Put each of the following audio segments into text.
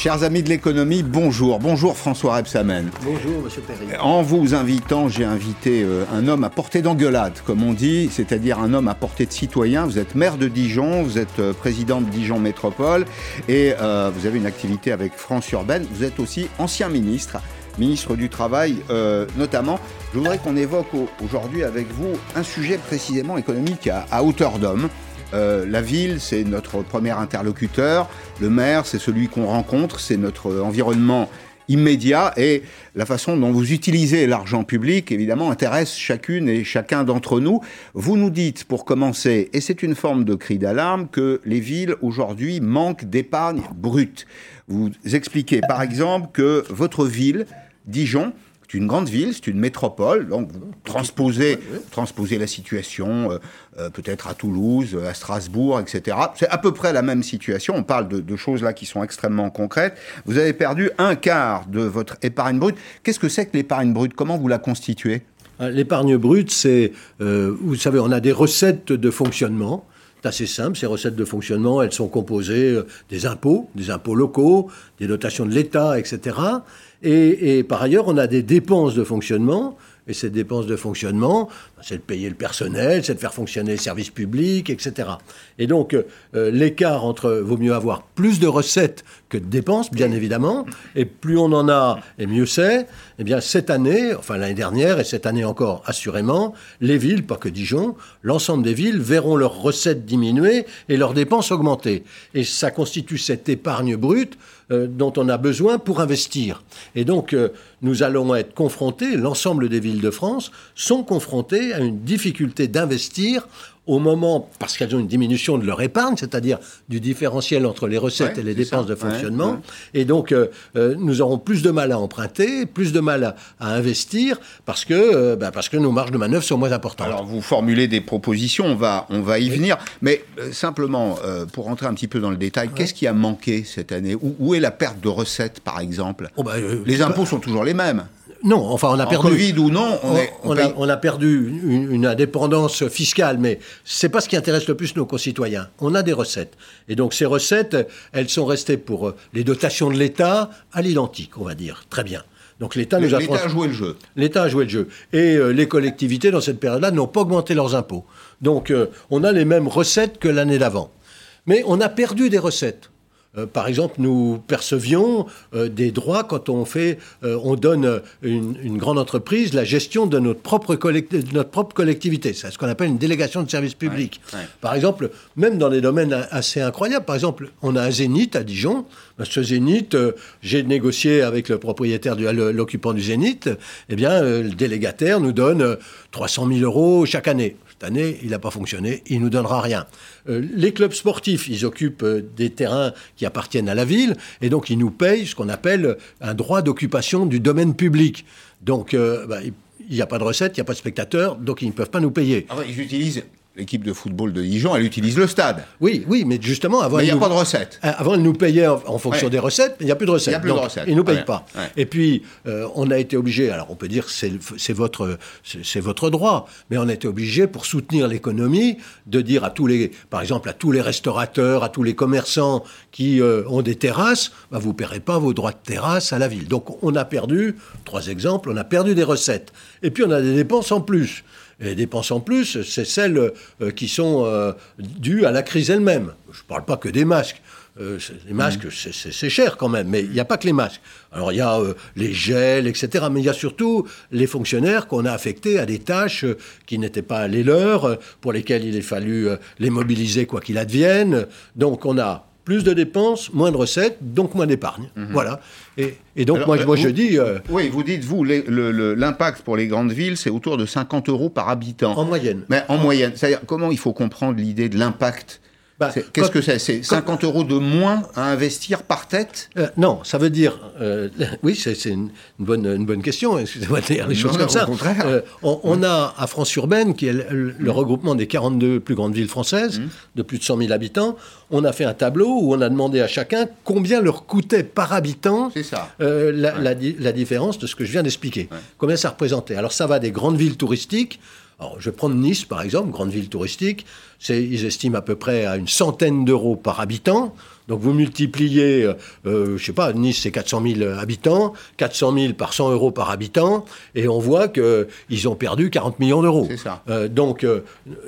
Chers amis de l'économie, bonjour. Bonjour François Rebsamen. Bonjour Monsieur Perry. En vous invitant, j'ai invité euh, un homme à portée d'engueulade, comme on dit, c'est-à-dire un homme à portée de citoyen. Vous êtes maire de Dijon, vous êtes euh, président de Dijon Métropole et euh, vous avez une activité avec France Urbaine. Vous êtes aussi ancien ministre, ministre du Travail notamment. Je voudrais qu'on évoque aujourd'hui avec vous un sujet précisément économique à, à hauteur d'homme. Euh, la ville, c'est notre premier interlocuteur. Le maire, c'est celui qu'on rencontre, c'est notre environnement immédiat. Et la façon dont vous utilisez l'argent public, évidemment, intéresse chacune et chacun d'entre nous. Vous nous dites, pour commencer, et c'est une forme de cri d'alarme, que les villes, aujourd'hui, manquent d'épargne brute. Vous expliquez, par exemple, que votre ville, Dijon, c'est une grande ville, c'est une métropole, donc vous transposez, la situation euh, euh, peut-être à Toulouse, à Strasbourg, etc. C'est à peu près la même situation, on parle de, choses là qui sont extrêmement concrètes. Vous avez perdu un quart de votre épargne brute. Qu'est-ce que c'est que l'épargne brute? Comment vous la constituez? Euh, L'épargne brute, c'est, vous savez, on a des recettes de fonctionnement. C'est assez simple, ces recettes de fonctionnement, elles sont composées des impôts, des impôts locaux, des dotations de l'État, etc. Et, par ailleurs, on a des dépenses de fonctionnement. Et ces dépenses de fonctionnement, ben, c'est de payer le personnel, c'est de faire fonctionner les services publics, etc. Et donc, euh, l'écart entre vaut mieux avoir plus de recettes que de dépenses, bien évidemment, et plus on en a, et mieux c'est. Eh bien, cette année, enfin l'année dernière, et cette année encore, assurément, les villes, pas que Dijon, l'ensemble des villes verront leurs recettes diminuer et leurs dépenses augmenter. Et ça constitue cette épargne brute euh, dont on a besoin pour investir. Et donc, euh, nous allons être confrontés, l'ensemble des villes de France sont confrontées à une difficulté d'investir au moment, parce qu'elles ont une diminution de leur épargne, c'est-à-dire du différentiel entre les recettes et les dépenses de fonctionnement. Et donc, euh, nous aurons plus de mal à emprunter, plus de mal à, investir, parce que, bah, parce que nos marges de manœuvre sont moins importantes. Alors, vous formulez des propositions, on va, on va y venir. Mais simplement, pour rentrer un petit peu dans le détail, qu'est-ce qui a manqué cette année? Où, où, est la perte de recettes, par exemple? Oh, bah, euh, Les impôts sont toujours les mêmes. Non, enfin, on a perdu. Covid ou non, on, a, perdu une, indépendance fiscale, mais c'est pas ce qui intéresse le plus nos concitoyens. On a des recettes. Et donc, ces recettes, elles sont restées pour euh, les dotations de l'État à l'identique, on va dire. Très bien. Donc l'État nous a... L'État a joué le jeu. L'État a joué le jeu. Et euh, les collectivités, dans cette période-là, n'ont pas augmenté leurs impôts. Donc on a les mêmes recettes que l'année d'avant. Mais on a perdu des recettes. Euh, par exemple, nous percevions euh, des droits quand on fait, euh, on donne une, une, grande entreprise la gestion de notre propre, de notre propre collectivité. C'est ce qu'on appelle une délégation de service public. Par exemple, même dans des domaines assez incroyables. Par exemple, on a un zénith à Dijon. Ce zénith, j'ai négocié avec le propriétaire, l'occupant du zénith. Eh bien, le délégataire nous donne 300 000 euros chaque année. Cette année, il n'a pas fonctionné, il ne nous donnera rien. Euh, les clubs sportifs, ils occupent euh, des terrains qui appartiennent à la ville, et donc ils nous payent ce qu'on appelle un droit d'occupation du domaine public. Donc, euh, bah, il n'y a pas de recettes, il n'y a pas de spectateurs, donc ils ne peuvent pas nous payer. Ah ils utilisent l'équipe de football de Dijon, elle utilise le stade. Oui, oui, mais justement, avant. Mais il n'y a pas de recettes. Euh, avant, elle nous payait en, fonction des recettes, mais il n'y a plus de recettes. Il n'y a plus de recettes. Ils ne nous payent pas. Et puis, euh, on a été obligé, alors on peut dire que c'est votre, votre droit, mais on a été obligé, pour soutenir l'économie, de dire à tous les, par exemple, à tous les restaurateurs, à tous les commerçants qui euh, ont des terrasses, bah, vous ne paierez pas vos droits de terrasse à la ville. Donc, on a perdu, trois exemples, on a perdu des recettes. Et puis, on a des dépenses en plus. Et les dépenses en plus, c'est celles euh, qui sont euh, dues à la crise elle-même. Je ne parle pas que des masques. Euh, les masques, mmh. c'est cher quand même, mais il n'y a pas que les masques. Alors il y a les gels, etc. Mais il y a surtout les fonctionnaires qu'on a affectés à des tâches qui n'étaient pas les leurs, pour lesquelles il a fallu les mobiliser quoi qu'il advienne. Donc on a plus de dépenses, moins de recettes, donc moins d'épargne. Mhm. Voilà. Et, donc, moi, moi je dis. Euh, oui, vous dites, vous, l'impact pour les grandes villes, c'est autour de 50 euros par habitant. En moyenne. Mais en, moyenne. C'est-à-dire, comment il faut comprendre l'idée de l'impact bah, Qu'est-ce que c'est? C'est 50 euros de moins à investir par tête? Euh, Non, ça veut dire. Euh, oui, c'est une, bonne, une bonne question. Excusez-moi de dire les choses comme ça. Euh, on, a à France Urbaine, qui est le, mmh. regroupement des 42 plus grandes villes françaises, mmh. de plus de 100 000 habitants, on a fait un tableau où on a demandé à chacun combien leur coûtait par habitant la, différence de ce que je viens d'expliquer. Combien ça représentait? Alors ça va des grandes villes touristiques alors, je vais prendre Nice, par exemple, grande ville touristique. Ils estiment à peu près à une centaine d'euros par habitant. Donc vous multipliez, euh, euh, je sais pas, Nice c'est 400 000 habitants, 400 000 par 100 euros par habitant, et on voit qu'ils ont perdu 40 millions d'euros. C'est ça. Euh, donc euh,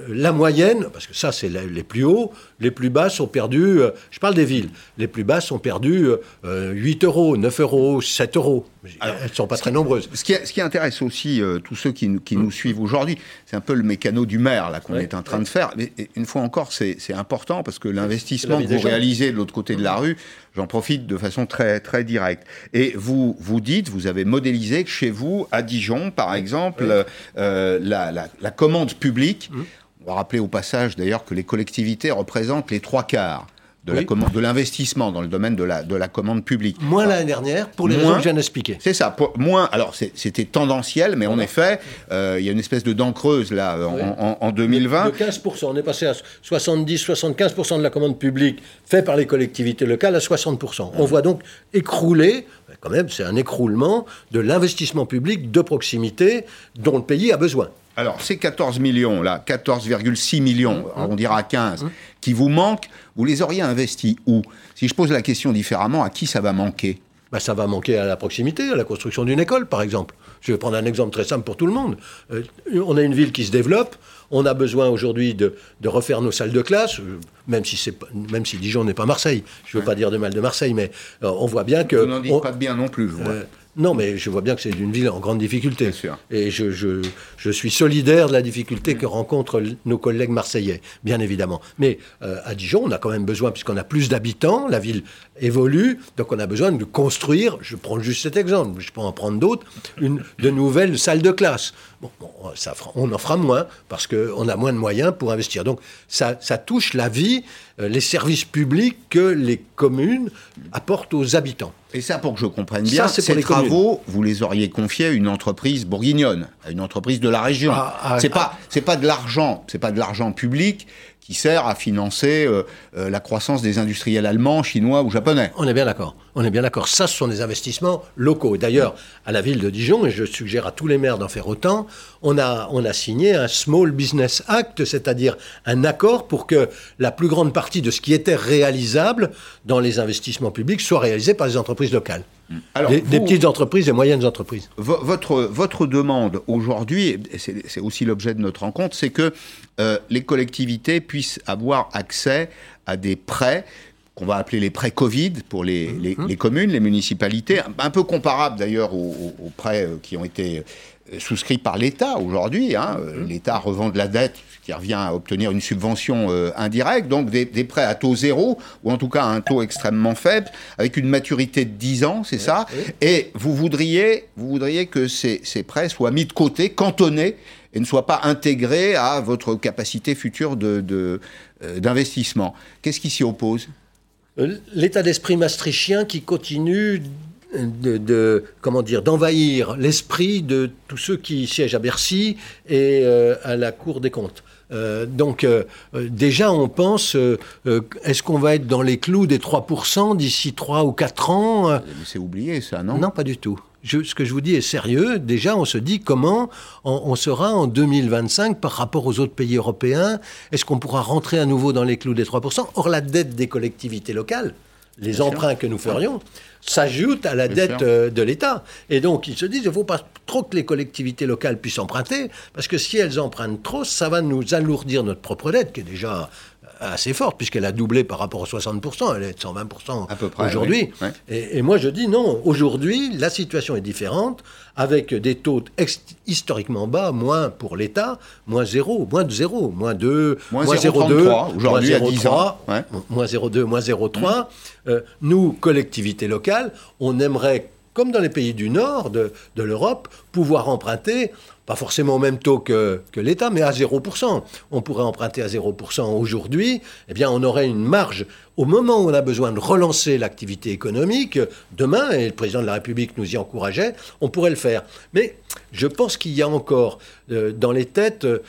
la moyenne, parce que ça c'est la- les plus hauts, les plus bas sont perdus, euh, je parle des villes, les plus bas sont perdus euh, 8 euros, 9 euros, 7 euros. Elles ne sont pas très nombreuses. Ce qui, ce qui intéresse aussi euh, tous ceux qui, nous- nous suivent aujourd'hui, c'est un peu le mécano du maire là qu'on Ouais, est en train de faire. Mais et une fois encore, c'est c'est important parce que l'investissement que vous gens. réalisez de l'autre côté de la rue, j'en profite de façon très très directe. Et vous vous dites, vous avez modélisé que chez vous, à Dijon, par exemple, euh, la, la- la commande publique. Mmh. On va rappeler au passage d'ailleurs que les collectivités représentent les trois quarts de la Oui. commande- de l'investissement dans le domaine de la de la commande publique. Moins l'année dernière, pour les Moins. raisons que je viens d'expliquer. C'est ça. Pour- moins. Alors c'était tendanciel, mais en effet, euh, il y a une espèce de dent creuse là en, en- en 2020. De 15%, on est passé à 70-75% de la commande publique faite par les collectivités locales à 60%. On voit donc écrouler, quand même, c'est un écroulement de l'investissement public de proximité dont le pays a besoin. Alors ces 14 millions là, 14,6 millions, on dira à 15, qui vous manquent, vous les auriez investis où? Si je pose la question différemment, à qui ça va manquer? Ben, ça va manquer à la proximité, à la construction d'une école, par exemple. Je vais prendre un exemple très simple pour tout le monde. Euh, on a une ville qui se développe. On a besoin aujourd'hui de, de refaire nos salles de classe, euh, même si, même si Dijon n'est pas Marseille. Je ne veux pas dire de mal de Marseille, mais euh, on voit bien que... Vous n'en dites on- pas de bien non plus, je vois. Euh, non, mais je vois bien que c'est une ville en grande difficulté. Bien sûr. Et je, je, je suis solidaire de la difficulté que rencontrent nos collègues marseillais, bien évidemment. Mais euh, à Dijon, on a quand même besoin, puisqu'on a plus d'habitants, la ville évolue, donc on a besoin de construire, je prends juste cet exemple, je peux en prendre d'autres, de nouvelles salles de classe. Bon, bon, ça fera- on en fera moins, parce qu'on a moins de moyens pour investir. Donc ça, ça touche la vie, les services publics que les communes apportent aux habitants. Et ça, pour que je comprenne bien, ces les communes. travaux, vous les auriez confiés à une entreprise bourguignonne, à une entreprise de la région. Ah, ah, c'est ah. pas, c'est pas de l'argent, c'est pas de l'argent public qui sert à financer euh, euh, la croissance des industriels allemands, chinois ou japonais. On est bien d'accord. On est bien d'accord. Ça, ce sont des investissements locaux. D'ailleurs, à la ville de Dijon, et je suggère à tous les maires d'en faire autant, on a, on a signé un Small Business Act, c'est-à-dire un accord pour que la plus grande partie de ce qui était réalisable dans les investissements publics soit réalisé par les entreprises locales. Alors, des, vous- des petites entreprises et moyennes entreprises. Vo- Votre, votre demande aujourd'hui, et c'est aussi l'objet de notre rencontre, c'est que euh, les collectivités puissent avoir accès à des prêts qu'on va appeler les prêts Covid pour les, les- les communes, les municipalités, un, un peu comparables d'ailleurs aux, aux- aux prêts euh, qui ont été souscrits par l'État aujourd'hui. hein. Euh, L'État revend de la dette, ce qui revient à obtenir une subvention euh, indirecte, donc des, des prêts à taux zéro, ou en tout cas à un taux extrêmement faible, avec une maturité de 10 ans, c'est ça Et vous voudriez, vous voudriez que ces, ces prêts soient mis de côté, cantonnés, et ne soient pas intégrés à votre capacité future de- de, euh, d'investissement. Qu'est-ce qui s'y oppose? L'état d'esprit maastrichtien qui continue de, de- comment dire d'envahir l'esprit de tous ceux qui siègent à Bercy et euh, à la Cour des comptes. Euh, donc euh, déjà on pense est-ce qu'on va être dans les clous des 3% d'ici 3 ou 4 ans C'est oublié ça, non? Non, pas du tout. Je- ce que je vous dis est sérieux. Déjà, on se dit comment on, on sera en 2025 par rapport aux autres pays européens. Est-ce qu'on pourra rentrer à nouveau dans les clous des 3% Or, la dette des collectivités locales, les Bien emprunts que nous ferions, s'ajoutent à la Bien dette sûr. euh, de l'État. Et donc, ils se disent, il ne faut pas trop que les collectivités locales puissent emprunter, parce que si elles empruntent trop, ça va nous alourdir notre propre dette, qui est déjà assez forte, puisqu'elle a doublé par rapport aux 60%, elle est de 120% À peu près, aujourd'hui. oui. Et, et moi, je dis non. Aujourd'hui, la situation est différente, avec des taux historiquement bas, moins pour l'État, moins 0, moins de 0, moins 2, Moins 0,2, 0,33 aujourd'hui, à 10 ans. 0,3, Ouais. moins 0,2, moins 0,3. Euh, nous, collectivités locales, on aimerait, comme dans les pays du Nord de, de l'Europe, pouvoir emprunter, pas forcément au même taux que, que l'État, mais à 0%. On pourrait emprunter à 0% aujourd'hui, eh bien, on aurait une marge. Au moment où on a besoin de relancer l'activité économique, demain, et le président de la République nous y encourageait, on pourrait le faire. Mais je pense qu'il y a encore euh, dans les têtes, euh,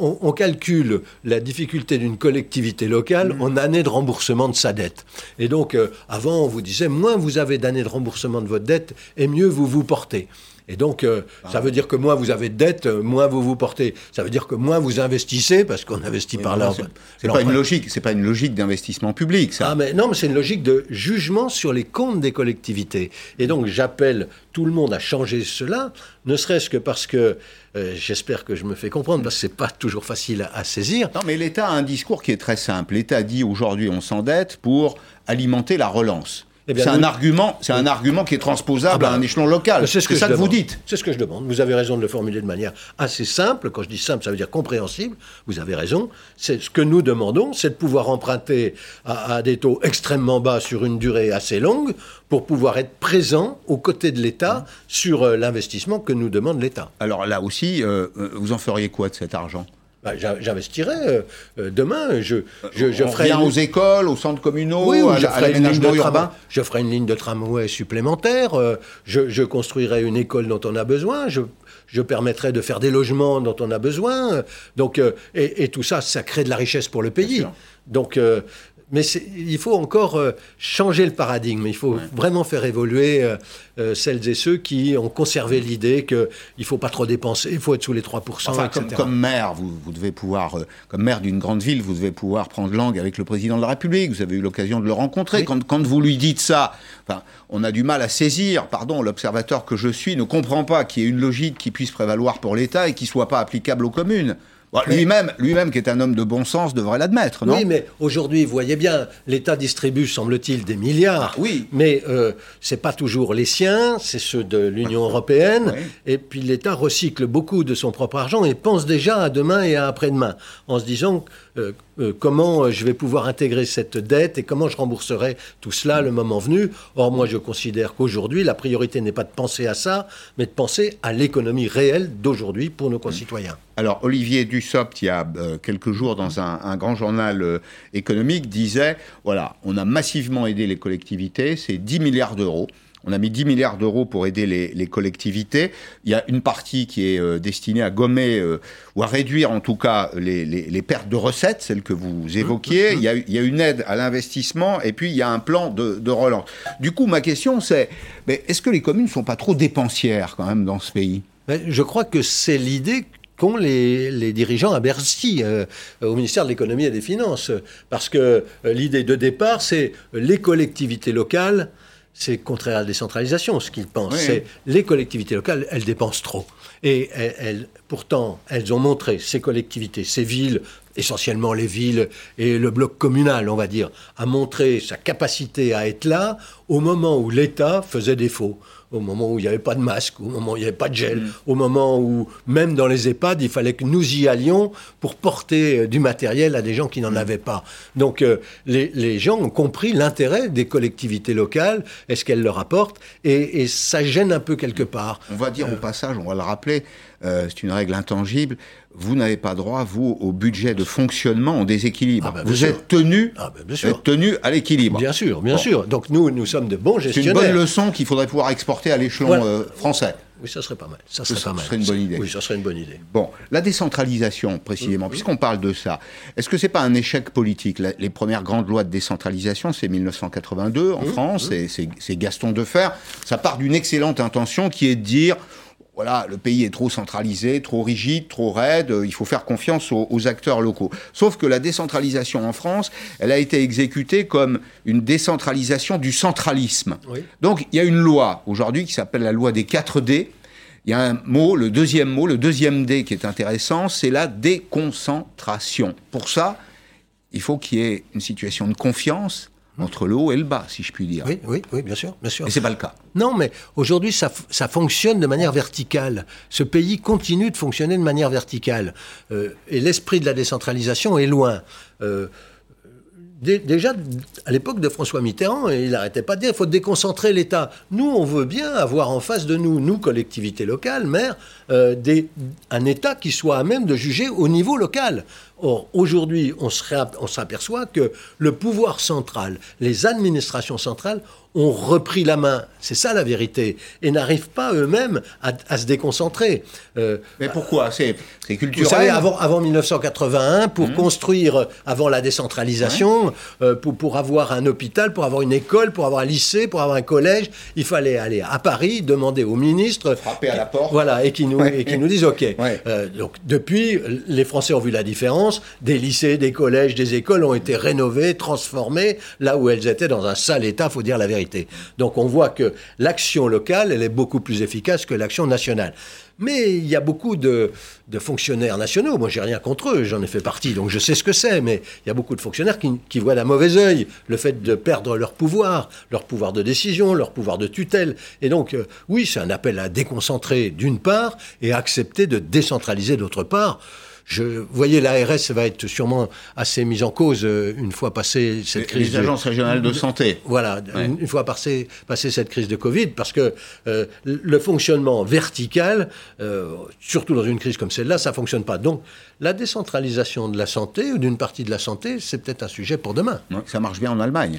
on, on calcule la difficulté d'une collectivité locale en année de remboursement de sa dette. Et donc, euh, avant, on vous disait, moins vous avez d'années de remboursement de votre dette, et mieux vous vous portez. Et donc, euh, ça veut dire que moins vous avez de dettes, moins vous vous portez. Ça veut dire que moins vous investissez, parce qu'on investit par là. C'est pas une logique, c'est pas une logique d'investissement public, ça. Ah, mais non, mais c'est une logique de jugement sur les comptes des collectivités. Et donc, j'appelle tout le monde à changer cela, ne serait-ce que parce que euh, j'espère que je me fais comprendre, parce que c'est pas toujours facile à, saisir. Non, mais l'État a un discours qui est très simple. L'État dit aujourd'hui on s'endette pour alimenter la relance. Eh c'est un argument, c'est un argument qui est transposable ah à un bah, échelon local. C'est ce que, ça que vous dites. C'est ce que je demande. Vous avez raison de le formuler de manière assez simple. Quand je dis simple, ça veut dire compréhensible. Vous avez raison. C'est ce que nous demandons, c'est de pouvoir emprunter à, des taux extrêmement bas sur une durée assez longue pour pouvoir être présent aux côtés de l'État sur euh, l'investissement que nous demande l'État. Alors là aussi, euh, euh, vous en feriez quoi de cet argent? Bah, j'investirai euh, euh, demain. Je, je, je ferai aux écoles, aux centres communaux, à, l'aménagement urbain. Je ferai une ligne de tramway supplémentaire. Euh, je, construirai une école dont on a besoin. Je, je permettrai de faire des logements dont on a besoin. Donc, et, tout ça, ça crée de la richesse pour le pays. Donc, mais il faut encore euh, changer le paradigme. Il faut vraiment faire évoluer euh, euh, celles et ceux qui ont conservé l'idée qu'il ne faut pas trop dépenser, il faut être sous les 3%. Enfin, comme, maire, vous, vous, devez pouvoir, comme maire d'une grande ville, vous devez pouvoir prendre langue avec le président de la République. Vous avez eu l'occasion de le rencontrer. Quand, quand, vous lui dites ça, enfin, on a du mal à saisir. Pardon, l'observateur que je suis ne comprend pas qu'il y ait une logique qui puisse prévaloir pour l'État et qui ne soit pas applicable aux communes lui-même, lui-même, qui est un homme de bon sens, devrait l'admettre, non Oui, mais aujourd'hui, vous voyez bien, l'État distribue, semble-t-il, des milliards. Ah, oui. Mais euh, c'est pas toujours les siens, c'est ceux de l'Union européenne. Et puis l'État recycle beaucoup de son propre argent et pense déjà à demain et à après-demain, en se disant euh, euh, comment je vais pouvoir intégrer cette dette et comment je rembourserai tout cela le moment venu. Or, moi, je considère qu'aujourd'hui, la priorité n'est pas de penser à ça, mais de penser à l'économie réelle d'aujourd'hui pour nos concitoyens. Alors, Olivier Dussopt, il y a euh, quelques jours, dans un, grand journal économique, disait, voilà, on a massivement aidé les collectivités, c'est 10 milliards d'euros. On a mis 10 milliards d'euros pour aider les, collectivités. Il y a une partie qui est euh, destinée à gommer euh, ou à réduire en tout cas les, pertes de recettes, celles que vous évoquiez. Il, y a, une aide à l'investissement et puis il y a un plan de, relance. Du coup, ma question c'est, est-ce que les communes ne sont pas trop dépensières quand même dans ce pays? Je crois que c'est l'idée qu'ont les, dirigeants à Bercy, euh, au ministère de l'économie et des finances. Parce que l'idée de départ, c'est les collectivités locales c'est contraire à la décentralisation, ce qu'ils pensent. C'est les collectivités locales, elles dépensent trop. Et elles, pourtant, elles ont montré, ces collectivités, ces villes, essentiellement les villes et le bloc communal, on va dire, a montré sa capacité à être là au moment où l'État faisait défaut au moment où il n'y avait pas de masque, au moment où il n'y avait pas de gel, mm. au moment où, même dans les EHPAD, il fallait que nous y allions pour porter euh, du matériel à des gens qui n'en mm. avaient pas. Donc euh, les, gens ont compris l'intérêt des collectivités locales et ce qu'elles leur apportent, et, ça gêne un peu quelque part. On va dire au euh. passage, on va le rappeler, c'est une règle intangible, vous n'avez pas droit, vous, au budget de fonctionnement en déséquilibre. Ah, ben, vous êtes tenu, ah, ben, tenu à l'équilibre. Bien sûr, bien sûr. Donc nous, nous sommes de bons gestionnaires. C'est une bonne leçon qu'il faudrait pouvoir exporter à l'échelon euh, français. Oui, ça serait pas mal. Ça serait, pas mal. serait une bonne idée. Oui, ça serait une bonne idée. Bon, la décentralisation, précisément, puisqu'on parle de ça, est-ce que c'est pas un échec politique? Les premières grandes lois de décentralisation, c'est 1982 en France, et c'est Gaston Defer. Ça part d'une excellente intention qui est de dire voilà, le pays est trop centralisé, trop rigide, trop raide, il faut faire confiance aux, acteurs locaux. Sauf que la décentralisation en France, elle a été exécutée comme une décentralisation du centralisme. Donc il y a une loi aujourd'hui qui s'appelle la loi des 4 D. Il y a un mot, le deuxième mot, le deuxième D qui est intéressant, c'est la déconcentration. Pour ça, il faut qu'il y ait une situation de confiance entre le haut et le bas, si je puis dire. Oui, oui, oui, bien sûr, bien sûr. Et c'est pas le cas. Non, mais aujourd'hui, ça, ça, fonctionne de manière verticale. Ce pays continue de fonctionner de manière verticale. Euh, et l'esprit de la décentralisation est loin. Euh, déjà, à l'époque de François Mitterrand, il n'arrêtait pas de dire qu'il faut déconcentrer l'État. Nous, on veut bien avoir en face de nous, nous, collectivités locales, maires, euh, des, un État qui soit à même de juger au niveau local. Or, aujourd'hui, on s'aperçoit que le pouvoir central, les administrations centrales ont repris la main. C'est ça la vérité. Et n'arrivent pas eux-mêmes à, se déconcentrer. Euh, Mais pourquoi? C'est culturel Vous savez, avant, avant 1981, pour mmh. construire, avant la décentralisation, euh, pour, pour avoir un hôpital, pour avoir une école, pour avoir un lycée, pour avoir un collège, il fallait aller à Paris, demander au ministre... Frapper à la porte. Voilà, et qui nous, et qui nous disent OK. Euh, donc, depuis, les Français ont vu la différence. Des lycées, des collèges, des écoles ont été rénovés, transformés, là où elles étaient dans un sale état, faut dire la vérité. Donc on voit que l'action locale, elle est beaucoup plus efficace que l'action nationale. Mais il y a beaucoup de, fonctionnaires nationaux. Moi, j'ai rien contre eux, j'en ai fait partie, donc je sais ce que c'est. Mais il y a beaucoup de fonctionnaires qui, voient d'un mauvais œil le fait de perdre leur pouvoir, leur pouvoir de décision, leur pouvoir de tutelle. Et donc, euh, oui, c'est un appel à déconcentrer d'une part et à accepter de décentraliser d'autre part. Je, vous voyez, l'ARS va être sûrement assez mise en cause euh, une fois passée cette crise. Les agences régionales de santé. Voilà, une, fois passée, cette crise de Covid, parce que euh, le fonctionnement vertical, euh, surtout dans une crise comme celle-là, ça fonctionne pas. Donc, la décentralisation de la santé ou d'une partie de la santé, c'est peut-être un sujet pour demain. ça marche bien en Allemagne.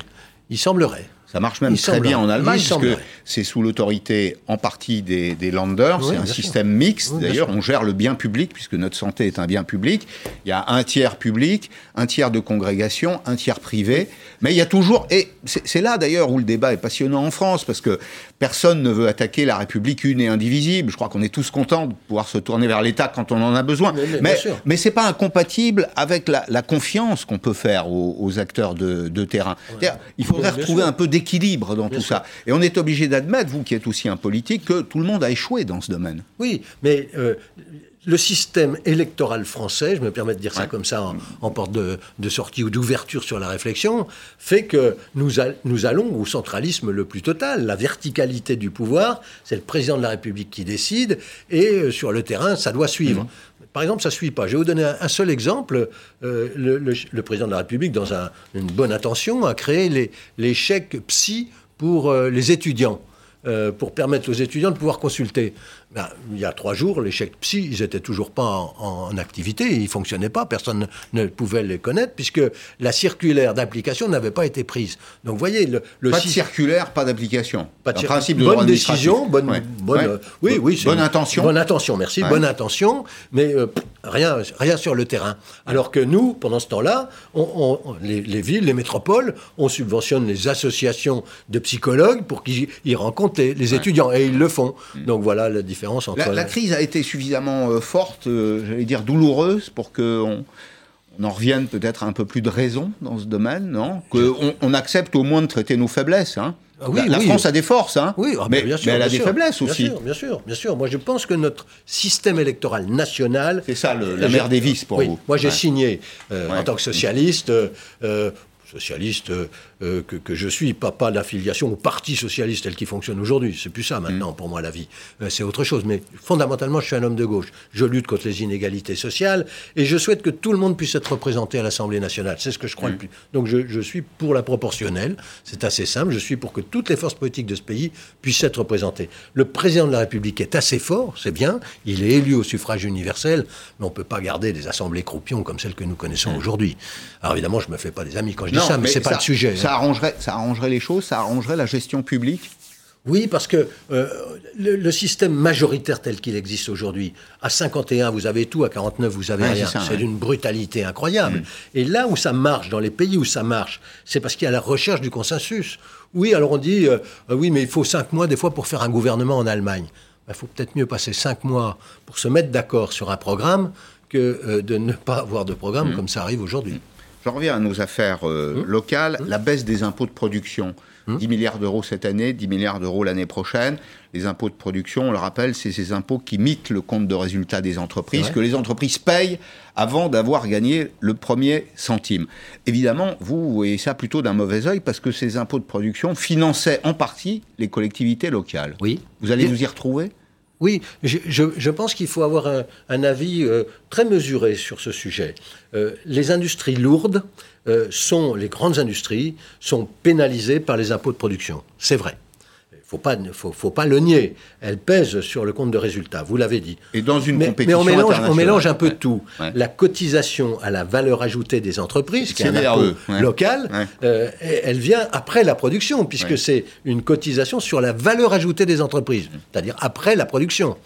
Il semblerait. Ça marche même très bien en Allemagne, parce que c'est sous l'autorité en partie des, des Länder. c'est un système mixte. D'ailleurs, on gère le bien public, puisque notre santé est un bien public. Il y a un tiers public, un tiers de congrégation, un tiers privé. Mais il y a toujours. Et c'est là, d'ailleurs, où le débat est passionnant en France, parce que personne ne veut attaquer la République une et indivisible. Je crois qu'on est tous contents de pouvoir se tourner vers l'État quand on en a besoin. Mais, mais, c'est pas incompatible avec la, confiance qu'on peut faire aux, acteurs de, terrain. Il faudrait retrouver un peu équilibre dans tout ça. Et on est obligé d'admettre, vous qui êtes aussi un politique, que tout le monde a échoué dans ce domaine. Oui, mais euh, le système électoral français, je me permets de dire ça comme ça en, porte de, sortie ou d'ouverture sur la réflexion, fait que nous, nous, allons au centralisme le plus total. La verticalité du pouvoir, c'est le président de la République qui décide, et euh, sur le terrain, ça doit suivre. Mmh. Par exemple, ça ne suit pas. Je vais vous donner un, seul exemple. Euh, le, président de la République, dans une bonne intention, a créé les, les chèques psy pour euh, les étudiants. Euh, pour permettre aux étudiants de pouvoir consulter. Ben, il y a trois jours, les chèques psy, ils n'étaient toujours pas en, activité, ils ne fonctionnaient pas, personne ne, pouvait les connaître, puisque la circulaire d'application n'avait pas été prise. Donc vous voyez, le, pas de circulaire, pas d'application. Pas de principe de bonne décision, bonne, bonne oui, oui, bonne intention. Bonne intention, merci, bonne intention, mais euh, rien, rien sur le terrain. Alors que nous, pendant ce temps-là, les, les, villes, les métropoles, on subventionne les associations de psychologues pour qu'ils rencontrent les, étudiants, et ils le font. Mm. Donc voilà la différence entre... La, crise a été suffisamment euh, forte, euh, j'allais dire douloureuse, pour qu'on on en revienne peut-être à un peu plus de raison dans ce domaine, non? Qu'on on accepte au moins de traiter nos faiblesses, hein ah oui, la, France a des forces, hein oui, ah, mais, bien sûr, elle a des faiblesses aussi. Bien sûr, bien sûr, bien sûr. Moi, je pense que notre système électoral national. C'est ça la mère des vices pour vous. Moi, j'ai signé euh, en tant que socialiste socialiste euh, euh, que, je suis, pas, pas l'affiliation au Parti socialiste tel qu'il fonctionne aujourd'hui. C'est plus ça maintenant pour moi la vie. Euh, c'est autre chose. Mais fondamentalement, je suis un homme de gauche. Je lutte contre les inégalités sociales et je souhaite que tout le monde puisse être représenté à l'Assemblée nationale. C'est ce que je crois le plus. Donc je, je suis pour la proportionnelle. C'est assez simple. Je suis pour que toutes les forces politiques de ce pays puissent être représentées. Le président de la République est assez fort, c'est bien. Il est élu au suffrage universel, mais on ne peut pas garder des assemblées croupions comme celles que nous connaissons aujourd'hui. Alors évidemment, je ne me fais pas des amis quand je ça, mais, c'est pas le sujet. Ça arrangerait, ça arrangerait les choses, ça arrangerait la gestion publique oui, parce que euh, le, système majoritaire tel qu'il existe aujourd'hui, à 51 vous avez tout, à 49 vous avez rien. C'est d'une brutalité incroyable. Mm. Et là où ça marche, dans les pays où ça marche, c'est parce qu'il y a la recherche du consensus. Oui, alors on dit, euh, oui, mais il faut 5 mois des fois pour faire un gouvernement en Allemagne. Il faut peut-être mieux passer 5 mois pour se mettre d'accord sur un programme que euh, de ne pas avoir de programme mm. comme ça arrive aujourd'hui. Mm. Je reviens à nos affaires euh, mmh. locales. Mmh. La baisse des impôts de production. 10 mmh. milliards d'euros cette année, 10 milliards d'euros l'année prochaine. Les impôts de production, on le rappelle, c'est ces impôts qui mitent le compte de résultat des entreprises, que les entreprises payent avant d'avoir gagné le premier centime. Évidemment, vous voyez ça plutôt d'un mauvais oeil parce que ces impôts de production finançaient en partie les collectivités locales. Oui. Vous allez nous y retrouver? Oui, je, pense qu'il faut avoir un, avis euh, très mesuré sur ce sujet. Euh, les industries lourdes euh, sont, les grandes industries, sont pénalisées par les impôts de production. C'est vrai. Il faut pas, faut, faut pas le nier. Elle pèse sur le compte de résultat, vous l'avez dit. Et dans une mais, compétition mais on mélange, on internationale. mélange un peu Ouais. tout. Ouais. La cotisation à la valeur ajoutée des entreprises, qui est un impôt ouais. local, euh, elle vient après la production, puisque c'est une cotisation sur la valeur ajoutée des entreprises, c'est-à-dire après la production.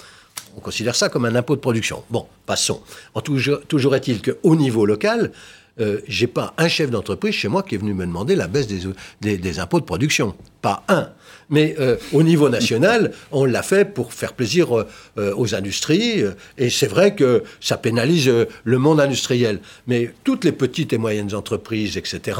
On considère ça comme un impôt de production. Bon, passons. En toujours, toujours est-il qu'au niveau local, euh, j'ai pas un chef d'entreprise chez moi qui est venu me demander la baisse des, des- des impôts de production. Pas un. Mais euh, au niveau national, on l'a fait pour faire plaisir euh, euh, aux industries. et c'est vrai que ça pénalise le monde industriel. Mais toutes les petites et moyennes entreprises, etc.,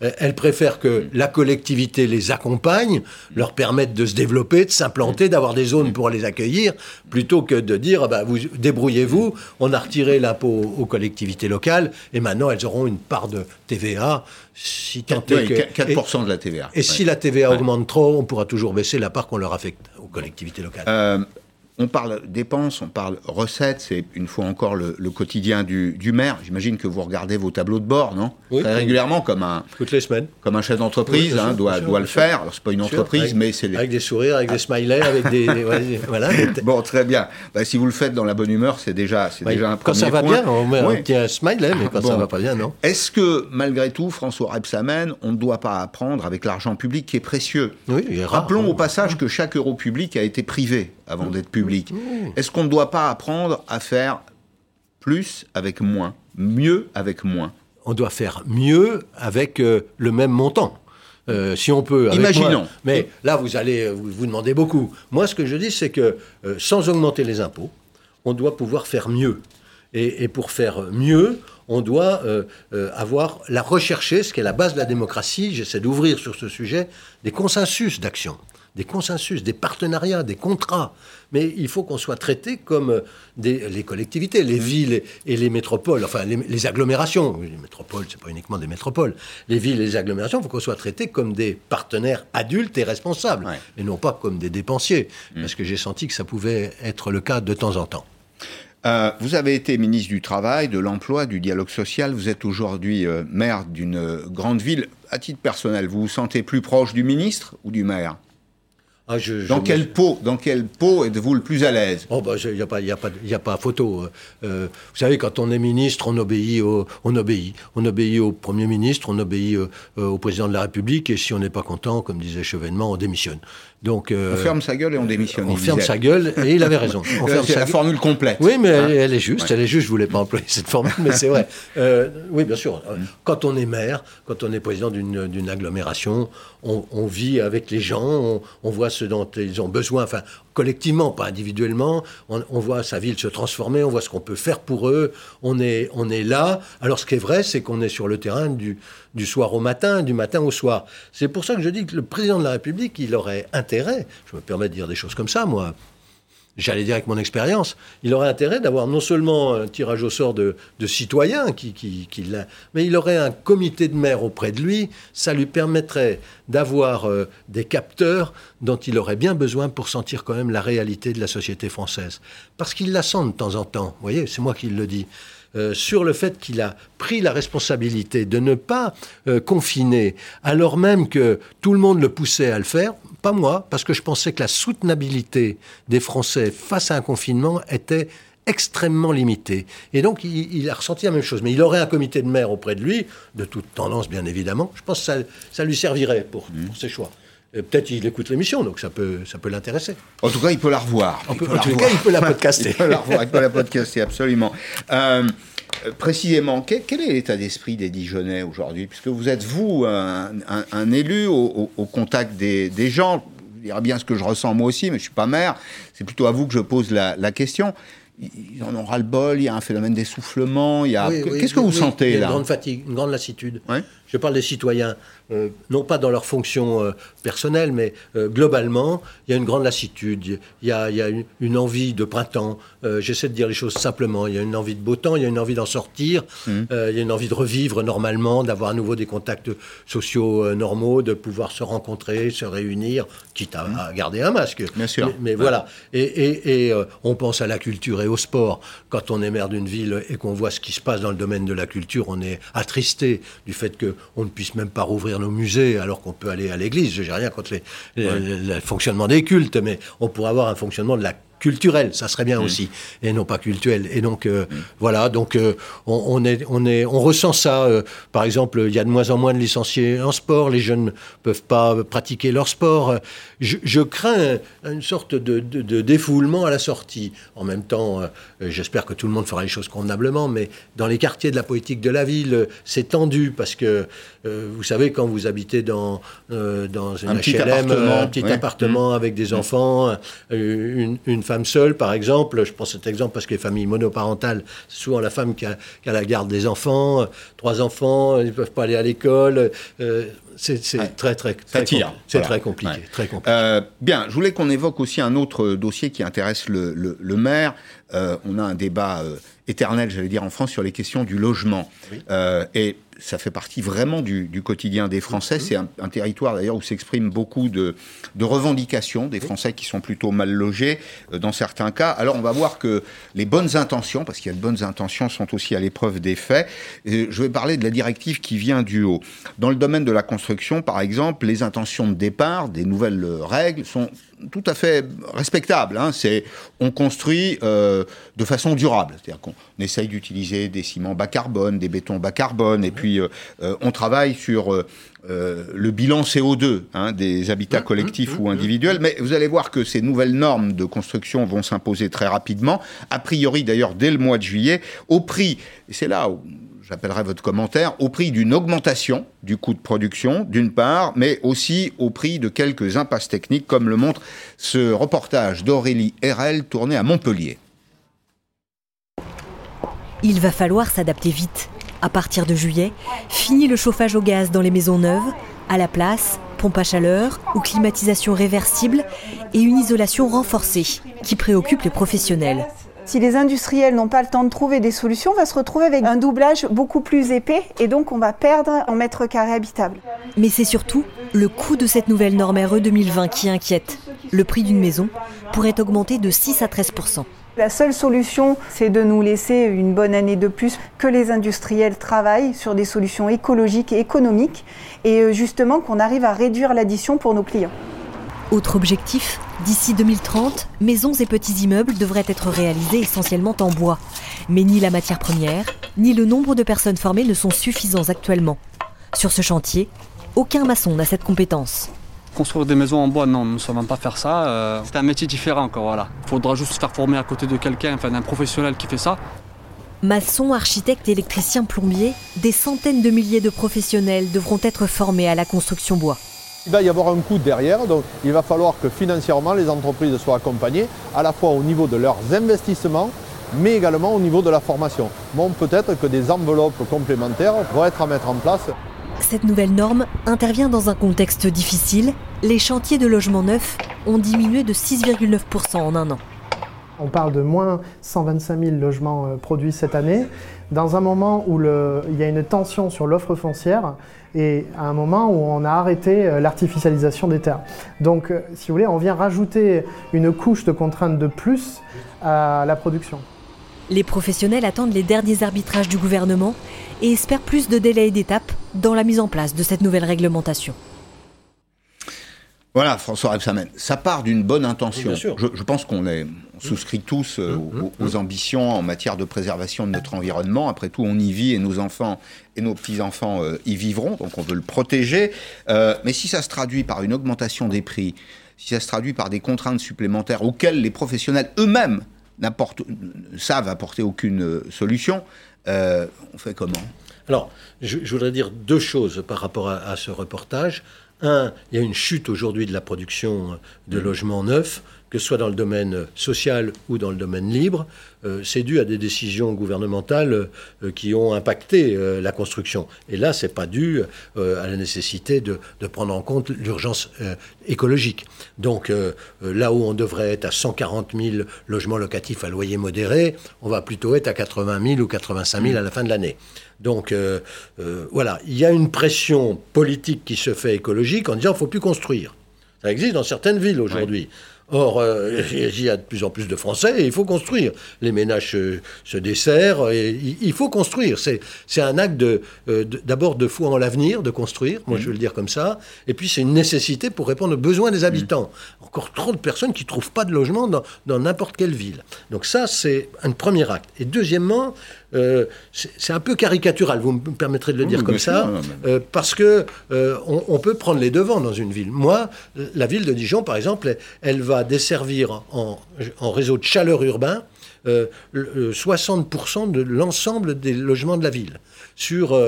elles préfèrent que la collectivité les accompagne, leur permette de se développer, de s'implanter, d'avoir des zones pour les accueillir, plutôt que de dire, ah bah, vous débrouillez-vous, on a retiré l'impôt aux collectivités locales, et maintenant elles auront une part de TVA, si tant est Ouais, que... 4% de la TVA. Et, et si la TVA augmente trop, on pourra toujours baisser la part qu'on leur affecte aux collectivités locales. Euh, on parle dépenses, on parle recettes, c'est une fois encore le, le quotidien du, du maire. J'imagine que vous regardez vos tableaux de bord, non Oui. Très régulièrement, comme un, Toutes les semaines. comme un chef d'entreprise Oui, hein, doit, sûr, le sûr. faire. Alors, c'est pas une entreprise, avec- mais c'est les... Avec des sourires, avec des smileys, avec des... ouais, voilà. Bon, très bien. Bah, si vous le faites dans la bonne humeur, c'est déjà, c'est Ouais, déjà un quand ça premier va point. bien, on met Oui. un petit smiley, mais quand Bon. ça va pas bien, non. Est-ce que, malgré tout, François Rebsamen, on ne doit pas apprendre avec l'argent public qui est précieux? Oui, il est rare. Rappelons au passage que chaque euro public a été privé avant Mmh. d'être public. Est-ce qu'on ne doit pas apprendre à faire plus avec moins, mieux avec moins? On doit faire mieux avec euh, le même montant. Euh, si on peut. avec Imaginons. Mais là, vous allez euh, vous, vous demandez beaucoup. Moi, ce que je dis, c'est que euh, sans augmenter les impôts, on doit pouvoir faire mieux. Et, et pour faire mieux, on doit euh, avoir la rechercher, ce qui est la base de la démocratie. J'essaie d'ouvrir sur ce sujet des consensus d'action, des consensus, des partenariats, des contrats. Mais il faut qu'on soit traité comme euh, des, les collectivités, les villes et, les métropoles, enfin les, les agglomérations. Les métropoles, c'est pas uniquement des métropoles. Les villes et les agglomérations, il faut qu'on soit traités comme des partenaires adultes et responsables, Ouais. et non pas comme des dépensiers, parce que j'ai senti que ça pouvait être le cas de temps en temps. Euh, vous avez été ministre du Travail, de l'Emploi, du Dialogue Social. Vous êtes aujourd'hui euh, maire d'une grande ville. À titre personnel, vous vous sentez plus proche du ministre ou du maire? Ah, je- je Dans me- quelle peau êtes-vous le plus à l'aise? Oh, bah, il n'y a, pas- y a, pas- y a pas photo. Euh, vous savez, quand on est ministre, on obéit au, on obéit. On obéit au Premier ministre, on obéit euh, euh, au Président de la République, et si on n'est pas content, comme disait Chevènement, on démissionne. Donc, euh, On ferme sa gueule et on démissionne. on ferme sa gueule, et il avait raison. On Euh, C'est la formule complète. Oui, mais elle, Hein elle est juste, Ouais. elle est juste. Je voulais pas employer cette formule, mais c'est vrai. Euh, oui, bien sûr. Quand on est maire, quand on est président d'une d'une agglomération, on, on vit avec les gens, on, on voit ce dont ils ont besoin, enfin collectivement, pas individuellement. On, voit sa ville se transformer, on voit ce qu'on peut faire pour eux. On est, on est là. Alors, ce qui est vrai, c'est qu'on est sur le terrain du, du soir au matin, du matin au soir. C'est pour ça que je dis que le président de la République, il aurait intérêt. Je me permets de dire des choses comme ça, moi j'allais dire avec mon expérience, il aurait intérêt d'avoir non seulement un tirage au sort de, citoyens, qui, l'a- mais il aurait un comité de maires auprès de lui. Ça lui permettrait d'avoir euh, des capteurs dont il aurait bien besoin pour sentir quand même la réalité de la société française. Parce qu'il la sent de temps en temps. Vous voyez, c'est moi qui le dis. Euh, sur le fait qu'il a pris la responsabilité de ne pas euh, confiner, alors même que tout le monde le poussait à le faire, pas moi, parce que je pensais que la soutenabilité des Français face à un confinement était extrêmement limitée. Et donc, il, il a ressenti la même chose. Mais il aurait un comité de maire auprès de lui, de toute tendance, bien évidemment. Je pense que ça, ça lui servirait pour, pour ses choix. Peut-être il écoute l'émission, donc ça peut, ça peut l'intéresser. En tout cas, il peut la revoir. En Il peut- peut en la tous les revoir. cas, il peut la podcaster. Il peut la revoir, il peut la podcaster, absolument. Euh, euh, précisément, quel, quel est l'état d'esprit des Dijonais aujourd'hui? Puisque vous êtes, vous, un, un- un élu au, au- au contact des, des gens. Je dirais bien ce que je ressens moi aussi, mais je ne suis pas maire. C'est plutôt à vous que je pose la, la question. Ils en ont ras-le-bol, il y a un phénomène d'essoufflement. il y a- Oui, oui, Qu'est-ce que vous oui. sentez là Une grande fatigue, une grande lassitude. Je parle des citoyens, euh, non pas dans leur fonction euh, personnelle, mais euh, globalement, il y a une grande lassitude, il y a, il y a une, une envie de printemps. J'essaie de dire les choses simplement. Il y a une envie de beau temps, il y a une envie d'en sortir, euh, il y a une envie de revivre normalement, d'avoir à nouveau des contacts sociaux normaux, de pouvoir se rencontrer, se réunir, quitte à, à garder un masque. Bien sûr. Mais, mais Ouais. voilà. Et, et- et, on pense à la culture et au sport. Quand on est maire d'une ville et qu'on voit ce qui se passe dans le domaine de la culture, on est attristé du fait qu'on ne puisse même pas rouvrir nos musées alors qu'on peut aller à l'église. Je n'ai rien contre le fonctionnement des cultes, mais on pourrait avoir un fonctionnement de la culturel, ça serait bien mm. aussi, et non pas cultuel. Et donc euh, mm. voilà, donc euh, on, est, on est, on ressent ça. Euh, par exemple, il y a de moins en moins de licenciés en sport, les jeunes ne peuvent pas pratiquer leur sport. Je, crains une sorte de, défoulement à la sortie. En même temps, j'espère que tout le monde fera les choses convenablement, mais dans les quartiers de la politique de la ville, c'est tendu parce que vous savez quand vous habitez dans dans une un HLM, petit appartement, un petit appartement mm. avec des enfants, une, une femme seule, par exemple, je prends cet exemple parce que les familles monoparentales, c'est souvent la femme qui a, la garde des enfants, trois enfants, ils ne peuvent pas aller à l'école. Euh, c'est très, très, très, c'est très compliqué. Très compliqué. Euh, bien, je voulais qu'on évoque aussi un autre dossier qui intéresse le, le, maire. Euh, on a un débat éternel, j'allais dire, en France sur les questions du logement. et ça fait partie vraiment du, quotidien des Français. Mhm. C'est un, territoire d'ailleurs où s'expriment beaucoup de, revendications des Français qui sont plutôt mal logés euh, dans certains cas. Alors on va voir que les bonnes intentions, parce qu'il y a de bonnes intentions, sont aussi à l'épreuve des faits. je vais parler de la directive qui vient du haut. Dans le domaine de la construction, par exemple, les intentions de départ des nouvelles règles sont tout à fait respectable. Hein. C'est on construit euh, de façon durable, c'est-à-dire qu'on essaye d'utiliser des ciments bas carbone, des bétons bas carbone, et puis euh, euh, on travaille sur le bilan CO2 hein, des habitats mmh, collectifs mmh, ou mmh, individuels. Mais vous allez voir que ces nouvelles normes de construction vont s'imposer très rapidement, a priori d'ailleurs dès le mois de juillet, au prix. Et c'est là où j'appellerai votre commentaire, au prix d'une augmentation du coût de production, d'une part, mais aussi au prix de quelques impasses techniques, comme le montre ce reportage d'Aurélie RL tourné à Montpellier. Il va falloir s'adapter vite. À partir de juillet, fini le chauffage au gaz dans les maisons neuves. À la place, pompe à chaleur ou climatisation réversible et une isolation renforcée qui préoccupe les professionnels. Si les industriels n'ont pas le temps de trouver des solutions, on va se retrouver avec un doublage beaucoup plus épais et donc on va perdre en mètres carrés habitables. Mais c'est surtout le coût de cette nouvelle norme RE 2020 qui inquiète. Le prix d'une maison pourrait augmenter de 6 à 13 la seule solution, c'est de nous laisser une bonne année de plus, que les industriels travaillent sur des solutions écologiques et économiques, et euh, justement qu'on arrive à réduire l'addition pour nos clients. Autre objectif, d'ici 2030, maisons et petits immeubles devraient être réalisés essentiellement en bois. Mais ni la matière première, ni le nombre de personnes formées ne sont suffisants actuellement. Sur ce chantier, aucun maçon n'a cette compétence. Construire des maisons en bois, non, nous ne savons pas faire ça. Euh, c'est un métier différent encore, voilà. Il faudra juste se faire former à côté de quelqu'un, enfin d'un professionnel qui fait ça. Maçons, architectes, électriciens, plombiers, des centaines de milliers de professionnels devront être formés à la construction bois. Il va y avoir un coût derrière, donc il va falloir que financièrement les entreprises soient accompagnées à la fois au niveau de leurs investissements, mais également au niveau de la formation. Bon, peut-être que des enveloppes complémentaires vont être à mettre en place. Cette nouvelle norme intervient dans un contexte difficile. Les chantiers de logement neuf ont diminué de 6,9% en un an. On parle de moins 125 000 logements euh, produits cette année, dans un moment où il y a une tension sur l'offre foncière et à un moment où on a arrêté euh, l'artificialisation des terres. Donc, euh, si vous voulez, on vient rajouter une couche de contraintes de plus à la production. Les professionnels attendent les derniers arbitrages du gouvernement et espèrent plus de délais et d'étapes dans la mise en place de cette nouvelle réglementation. Voilà, François Rebsamen, ça part d'une bonne intention. Je, pense qu'on souscrit tous euh, mmh, mmh, aux, ambitions en matière de préservation de notre environnement. Après tout, on y vit et nos enfants et nos petits-enfants euh, y vivront, donc on veut le protéger. Euh, mais si ça se traduit par une augmentation des prix, si ça se traduit par des contraintes supplémentaires auxquelles les professionnels eux-mêmes savent apporter aucune solution, on fait comment? Alors, je, voudrais dire deux choses par rapport à ce reportage. Un, il y a une chute aujourd'hui de la production de logements neufs, que ce soit dans le domaine social ou dans le domaine libre. Euh, c'est dû à des décisions gouvernementales euh, qui ont impacté euh, la construction. Et là, ce n'est pas dû à la nécessité de, prendre en compte l'urgence écologique. Donc là où on devrait être à 140 000 logements locatifs à loyer modéré, on va plutôt être à 80 000 ou 85 000 à la fin de l'année. Donc voilà, il y a une pression politique qui se fait écologique en disant qu'il ne faut plus construire. Ça existe dans certaines villes aujourd'hui. Or, euh, il y a de plus en plus de Français et il faut construire. Les ménages se, desserrent et il, faut construire. C'est un acte d'abord de, foi en l'avenir, de construire, moi je veux le dire comme ça, et puis c'est une nécessité pour répondre aux besoins des habitants. Encore trop de personnes qui ne trouvent pas de logement dans n'importe quelle ville. Donc ça, c'est un premier acte. Et deuxièmement, euh, c'est un peu caricatural, vous me permettrez de le dire comme ça, euh, parce que euh, on, peut prendre les devants dans une ville. Moi, la ville de Dijon, par exemple, elle, va desservir en, réseau de chaleur urbain 60% de l'ensemble des logements de la ville. Sur